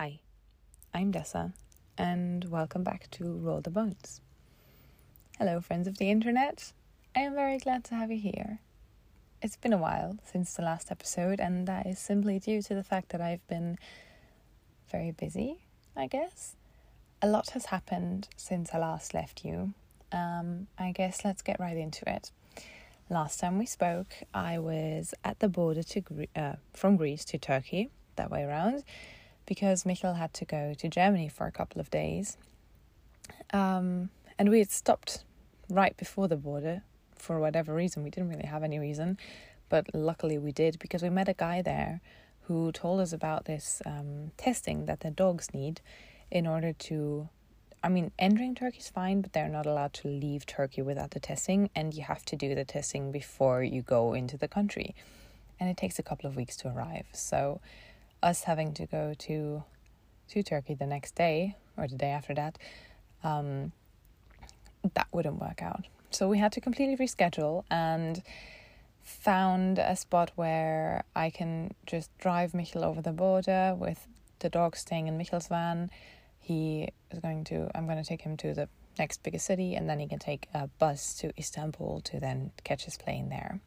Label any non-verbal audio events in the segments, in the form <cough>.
Hi, I'm Dessa, and welcome back to Roll the Bones. Hello, friends of the internet. I am very glad to have you here. It's been a while since the last episode, and that is simply due to the fact that I've been very busy, I guess. A lot has happened since I last left you. Um, I guess let's get right into it. Last time we spoke, I was at the border to uh, from Greece to Turkey, that way around, because Michael had to go to Germany for a couple of days. Um, and we had stopped right before the border for whatever reason. We didn't really have any reason, but luckily we did because we met a guy there who told us about this um, testing that the dogs need in order to I mean, entering Turkey is fine, but they're not allowed to leave Turkey without the testing, and you have to do the testing before you go into the country. And it takes a couple of weeks to arrive. So, us having to go to to Turkey the next day or the day after that, um, that wouldn't work out. So we had to completely reschedule and found a spot where I can just drive Michel over the border with the dog staying in Michel's van he is going to i'm going to take him to the next biggest city and then he can take a bus to istanbul to then catch his plane there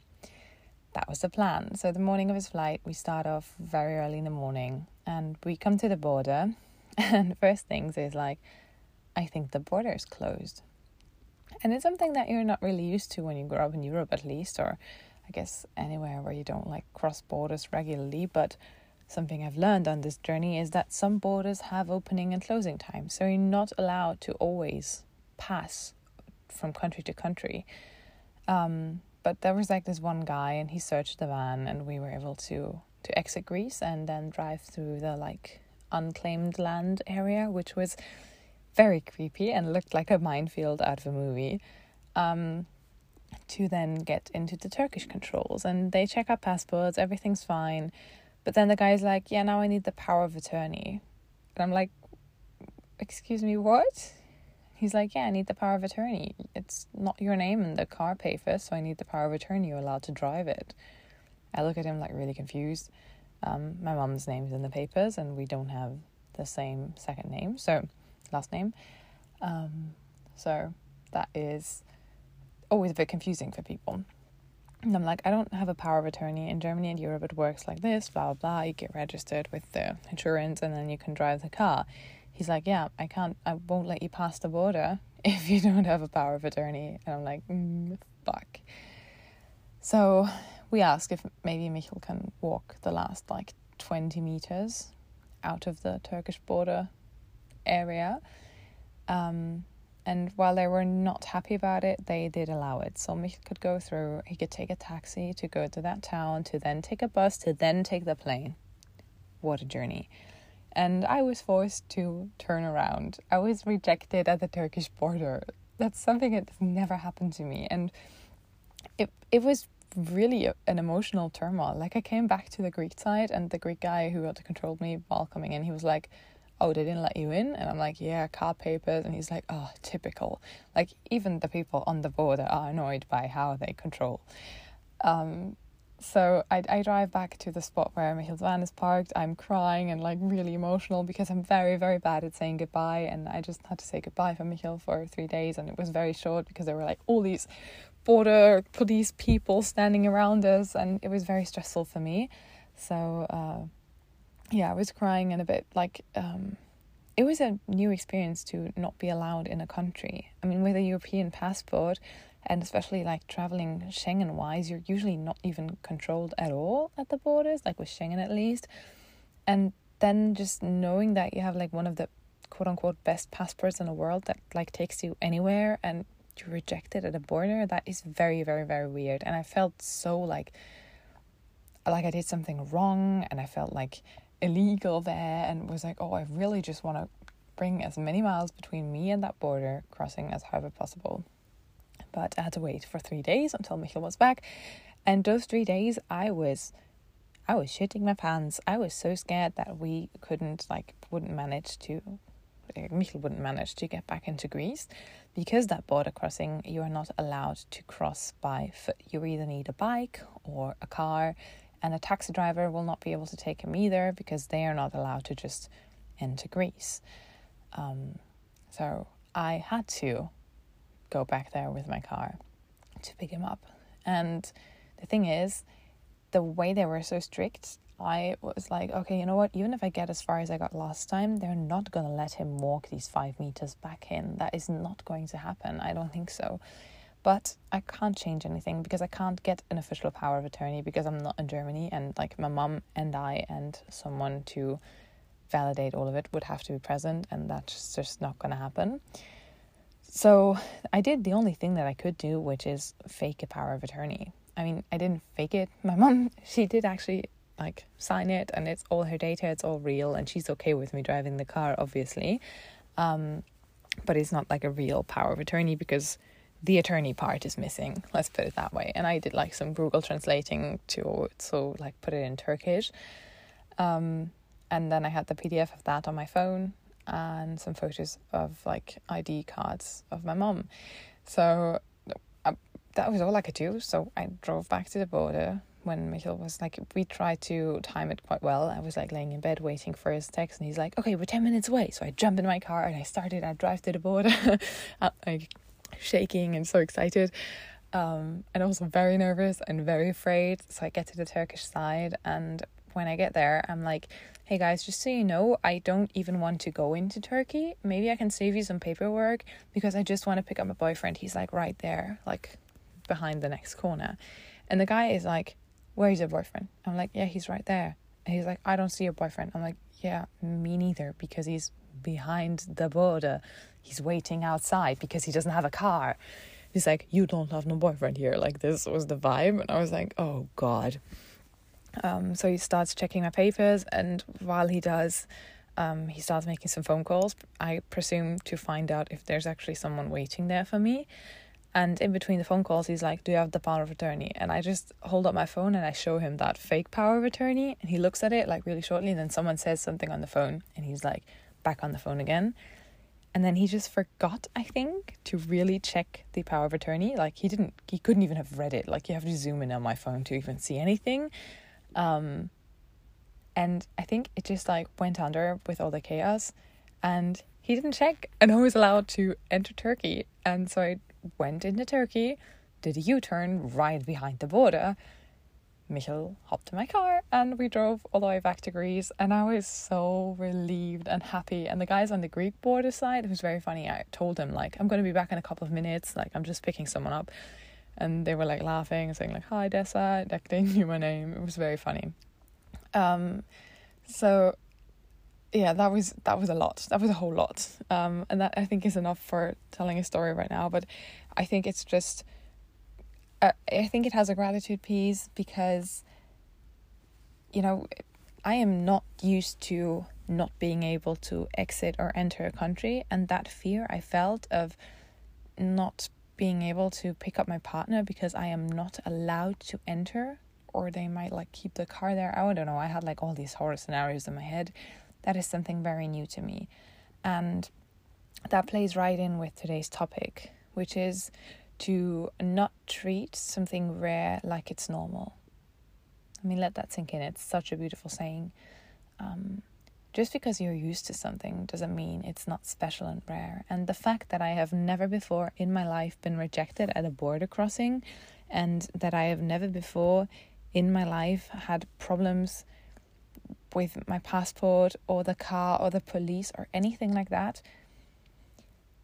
that was the plan so the morning of his flight we start off very early in the morning and we come to the border <laughs> and first things is like i think the border is closed and it's something that you're not really used to when you grow up in europe at least or i guess anywhere where you don't like cross borders regularly but something I've learned on this journey is that some borders have opening and closing times. So you're not allowed to always pass from country to country. Um, but there was like this one guy and he searched the van and we were able to to exit Greece and then drive through the like unclaimed land area, which was very creepy and looked like a minefield out of a movie. Um, to then get into the Turkish controls and they check our passports, everything's fine. But then the guy's like, yeah, now I need the power of attorney. And I'm like, excuse me, what? He's like, yeah, I need the power of attorney. It's not your name in the car paper, so I need the power of attorney. You're allowed to drive it. I look at him like really confused. Um, my mom's name's in the papers, and we don't have the same second name, so last name. Um, so that is always a bit confusing for people. And I'm like, I don't have a power of attorney. In Germany and Europe, it works like this, blah, blah, blah. You get registered with the insurance and then you can drive the car. He's like, Yeah, I can't, I won't let you pass the border <laughs> if you don't have a power of attorney. And I'm like, mm, Fuck. So we ask if maybe Michael can walk the last like 20 meters out of the Turkish border area. Um, and while they were not happy about it, they did allow it. So he could go through, he could take a taxi to go to that town, to then take a bus, to then take the plane. What a journey. And I was forced to turn around. I was rejected at the Turkish border. That's something that's never happened to me. And it, it was really an emotional turmoil. Like I came back to the Greek side, and the Greek guy who had controlled me while coming in, he was like, oh, they didn't let you in? And I'm like, yeah, car papers. And he's like, oh, typical. Like, even the people on the border are annoyed by how they control. Um, so I, I drive back to the spot where Michel's van is parked. I'm crying and like really emotional because I'm very, very bad at saying goodbye. And I just had to say goodbye for Michel for three days. And it was very short because there were like all these border police people standing around us. And it was very stressful for me. So, uh, yeah, I was crying and a bit like um, it was a new experience to not be allowed in a country. I mean, with a European passport, and especially like traveling Schengen wise, you're usually not even controlled at all at the borders, like with Schengen at least. And then just knowing that you have like one of the quote unquote best passports in the world that like takes you anywhere and you're rejected at a border, that is very, very, very weird. And I felt so like like I did something wrong and I felt like illegal there and was like, oh, I really just want to bring as many miles between me and that border crossing as however possible. But I had to wait for three days until Michael was back. And those three days, I was, I was shitting my pants. I was so scared that we couldn't, like, wouldn't manage to, Michael wouldn't manage to get back into Greece. Because that border crossing, you are not allowed to cross by foot. You either need a bike or a car and a taxi driver will not be able to take him either because they are not allowed to just into Greece. Um, so I had to go back there with my car to pick him up. And the thing is, the way they were so strict, I was like, okay, you know what? Even if I get as far as I got last time, they're not going to let him walk these five meters back in. That is not going to happen. I don't think so. But I can't change anything because I can't get an official power of attorney because I'm not in Germany and like my mom and I and someone to validate all of it would have to be present and that's just not going to happen. So I did the only thing that I could do, which is fake a power of attorney. I mean, I didn't fake it. My mom, <laughs> she did actually like sign it and it's all her data, it's all real and she's okay with me driving the car, obviously. Um, but it's not like a real power of attorney because the attorney part is missing let's put it that way and i did like some google translating to so like put it in turkish um, and then i had the pdf of that on my phone and some photos of like id cards of my mom so uh, that was all i could do so i drove back to the border when Michael was like, we tried to time it quite well. I was like laying in bed waiting for his text, and he's like, okay, we're 10 minutes away. So I jump in my car and I started, I drive to the border. <laughs> I shaking and so excited. Um, and also very nervous and very afraid. So I get to the Turkish side, and when I get there, I'm like, hey guys, just so you know, I don't even want to go into Turkey. Maybe I can save you some paperwork because I just want to pick up my boyfriend. He's like right there, like behind the next corner. And the guy is like, where's your boyfriend? I'm like, yeah, he's right there. And he's like, I don't see your boyfriend. I'm like, yeah, me neither, because he's behind the border. He's waiting outside because he doesn't have a car. He's like, You don't have no boyfriend here. Like, this was the vibe. And I was like, Oh, God. Um, so he starts checking my papers, and while he does, um, he starts making some phone calls. I presume to find out if there's actually someone waiting there for me. And in between the phone calls, he's like, Do you have the power of attorney? And I just hold up my phone and I show him that fake power of attorney. And he looks at it like really shortly. And then someone says something on the phone, and he's like, back on the phone again. And then he just forgot, I think, to really check the power of attorney. Like he didn't, he couldn't even have read it. Like you have to zoom in on my phone to even see anything. Um, and I think it just like went under with all the chaos, and he didn't check, and I was allowed to enter Turkey. And so I went into Turkey, did a U turn right behind the border, Michel hopped in my car and we drove all the way back to Greece. And I was so relieved and happy. And the guys on the Greek border side, it was very funny. I told them, like, I'm to be back in a couple of minutes. Like, I'm just picking someone up. And they were like laughing and saying, like, hi, Dessa. Like, they knew my name. It was very funny. Um, so yeah, that was that was a lot. That was a whole lot. Um, and that I think is enough for telling a story right now. But I think it's just uh, I think it has a gratitude piece because, you know, I am not used to not being able to exit or enter a country, and that fear I felt of not being able to pick up my partner because I am not allowed to enter, or they might like keep the car there. I don't know. I had like all these horror scenarios in my head. That is something very new to me, and that plays right in with today's topic, which is to not treat something rare like it's normal. I mean, let that sink in. It's such a beautiful saying. Um, just because you're used to something doesn't mean it's not special and rare. And the fact that I have never before in my life been rejected at a border crossing, and that I have never before in my life had problems with my passport or the car or the police or anything like that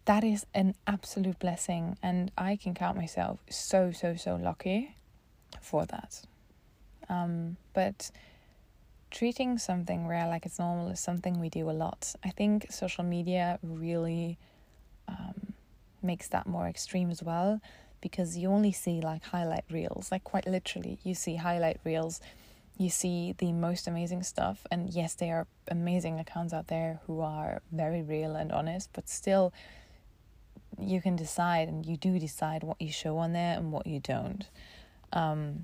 that is an absolute blessing and i can count myself so so so lucky for that um, but treating something rare like it's normal is something we do a lot i think social media really um, makes that more extreme as well because you only see like highlight reels like quite literally you see highlight reels you see the most amazing stuff and yes there are amazing accounts out there who are very real and honest but still you can decide and you do decide what you show on there and what you don't. Um,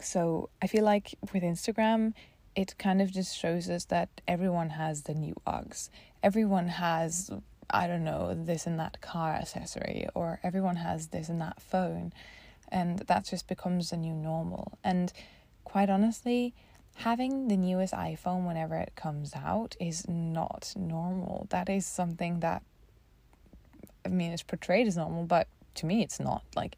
so I feel like with Instagram, it kind of just shows us that everyone has the new Uggs. Everyone has, I don't know, this and that car accessory, or everyone has this and that phone. And that just becomes the new normal. And quite honestly, having the newest iPhone whenever it comes out is not normal. That is something that I mean it's portrayed as normal, but to me it's not. Like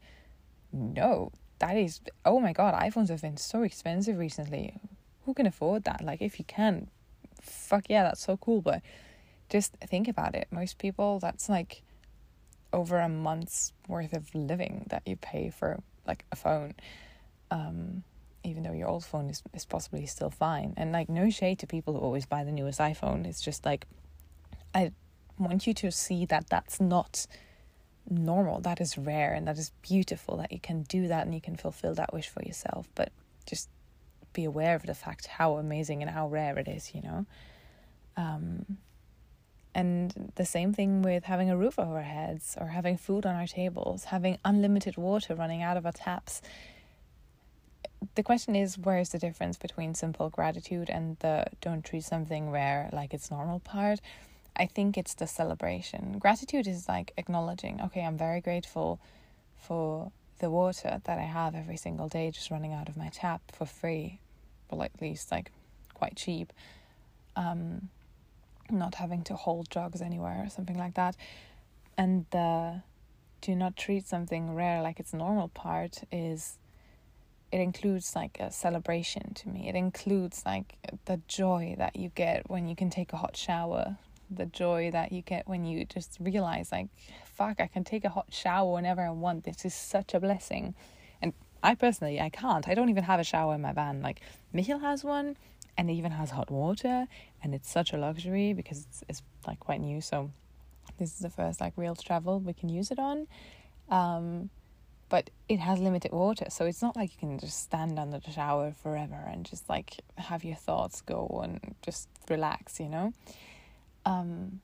no, that is oh my god, iPhones have been so expensive recently. Who can afford that? Like if you can, fuck yeah, that's so cool, but just think about it. Most people that's like over a month's worth of living that you pay for like a phone. Um, even though your old phone is, is possibly still fine. And like no shade to people who always buy the newest iPhone. It's just like I want you to see that that's not normal. That is rare and that is beautiful that you can do that and you can fulfill that wish for yourself. But just be aware of the fact how amazing and how rare it is, you know. Um, and the same thing with having a roof over our heads or having food on our tables, having unlimited water running out of our taps. The question is where's the difference between simple gratitude and the don't treat something rare like it's normal part? I think it's the celebration. Gratitude is like acknowledging, okay, I'm very grateful for the water that I have every single day just running out of my tap for free, or at least like quite cheap. Um, not having to hold drugs anywhere or something like that. And the do not treat something rare like its normal part is it includes like a celebration to me. It includes like the joy that you get when you can take a hot shower, the joy that you get when you just realize like fuck, I can take a hot shower whenever I want. This is such a blessing. I personally I can't. I don't even have a shower in my van. Like Michiel has one and it even has hot water and it's such a luxury because it's, it's like quite new so this is the first like real travel we can use it on um, but it has limited water so it's not like you can just stand under the shower forever and just like have your thoughts go and just relax you know um,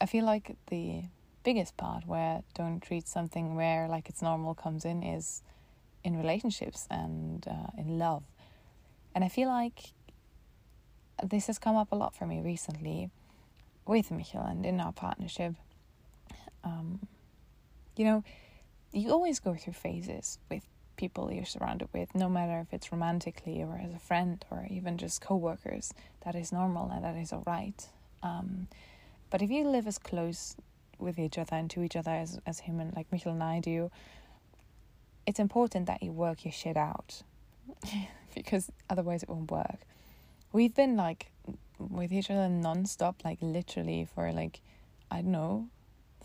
i feel like the biggest part where don't treat something rare like it's normal comes in is in relationships and uh, in love and i feel like this has come up a lot for me recently with Michiel and in our partnership. Um, you know, you always go through phases with people you're surrounded with, no matter if it's romantically or as a friend or even just co-workers. That is normal and that is alright. Um, but if you live as close with each other and to each other as as him and like Michiel and I do, it's important that you work your shit out <laughs> because otherwise it won't work. We've been like with each other non-stop like literally for like i don't know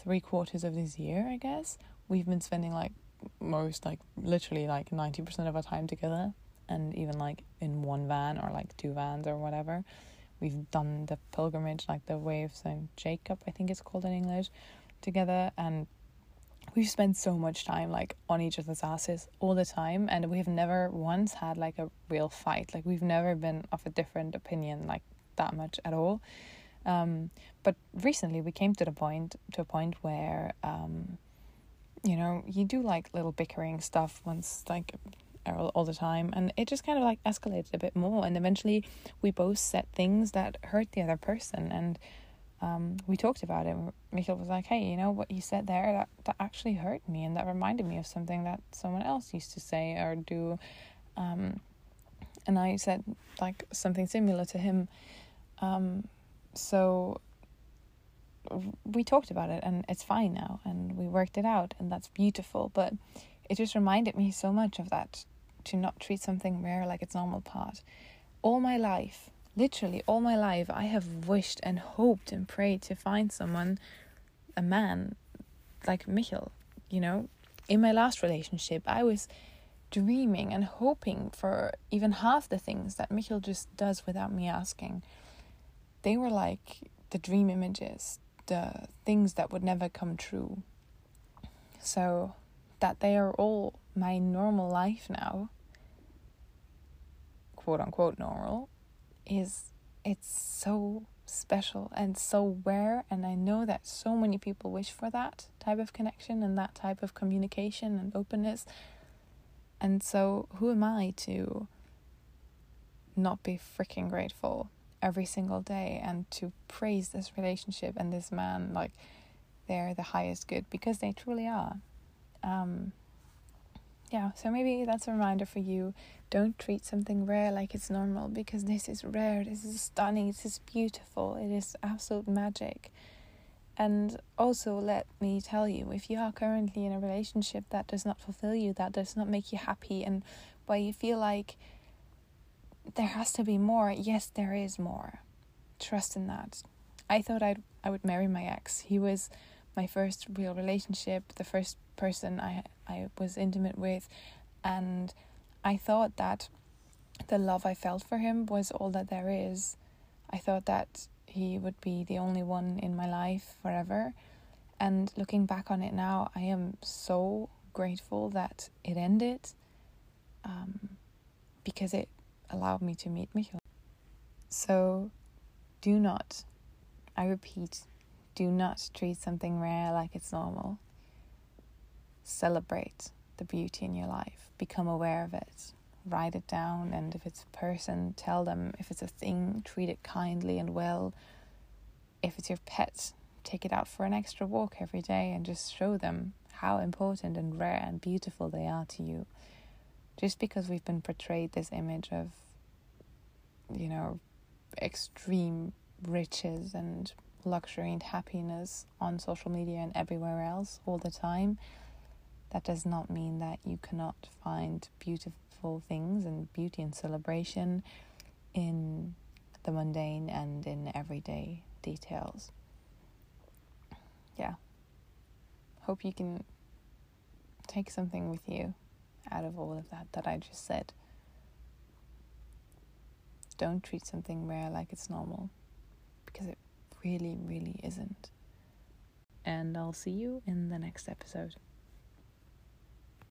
three quarters of this year i guess. We've been spending like most like literally like 90% of our time together and even like in one van or like two vans or whatever. We've done the pilgrimage like the way of saint jacob i think it's called in english together and we've spent so much time like on each other's asses all the time and we've never once had like a real fight. Like we've never been of a different opinion like that much at all. Um, but recently we came to the point to a point where um, you know you do like little bickering stuff once like all, all the time and it just kind of like escalated a bit more and eventually we both said things that hurt the other person and um, we talked about it. Michiel was like, "Hey, you know what you said there? That that actually hurt me, and that reminded me of something that someone else used to say or do." Um, and I said like something similar to him. Um, so we talked about it, and it's fine now, and we worked it out, and that's beautiful. But it just reminded me so much of that to not treat something rare like its normal part. All my life, literally all my life I have wished and hoped and prayed to find someone, a man like Michiel, you know. In my last relationship, I was dreaming and hoping for even half the things that Michiel just does without me asking. They were like the dream images, the things that would never come true. So that they are all my normal life now, quote unquote normal, is it's so special and so rare and I know that so many people wish for that type of connection and that type of communication and openness. And so who am I to not be freaking grateful every single day and to praise this relationship and this man like they're the highest good because they truly are. Um yeah, so maybe that's a reminder for you. Don't treat something rare like it's normal because this is rare, this is stunning, this is beautiful, it is absolute magic. And also, let me tell you if you are currently in a relationship that does not fulfill you, that does not make you happy, and where you feel like there has to be more, yes, there is more. Trust in that. I thought I'd, I would marry my ex. He was my first real relationship, the first person I I was intimate with, and I thought that the love I felt for him was all that there is. I thought that he would be the only one in my life forever. And looking back on it now, I am so grateful that it ended um, because it allowed me to meet Michael. So do not, I repeat, do not treat something rare like it's normal. Celebrate the beauty in your life, become aware of it, write it down, and if it's a person, tell them. If it's a thing, treat it kindly and well. If it's your pet, take it out for an extra walk every day and just show them how important and rare and beautiful they are to you. Just because we've been portrayed this image of, you know, extreme riches and luxury and happiness on social media and everywhere else all the time, that does not mean that you cannot find beautiful things and beauty and celebration in the mundane and in everyday details. Yeah. Hope you can take something with you out of all of that that I just said. Don't treat something rare like it's normal because it really, really isn't. And I'll see you in the next episode.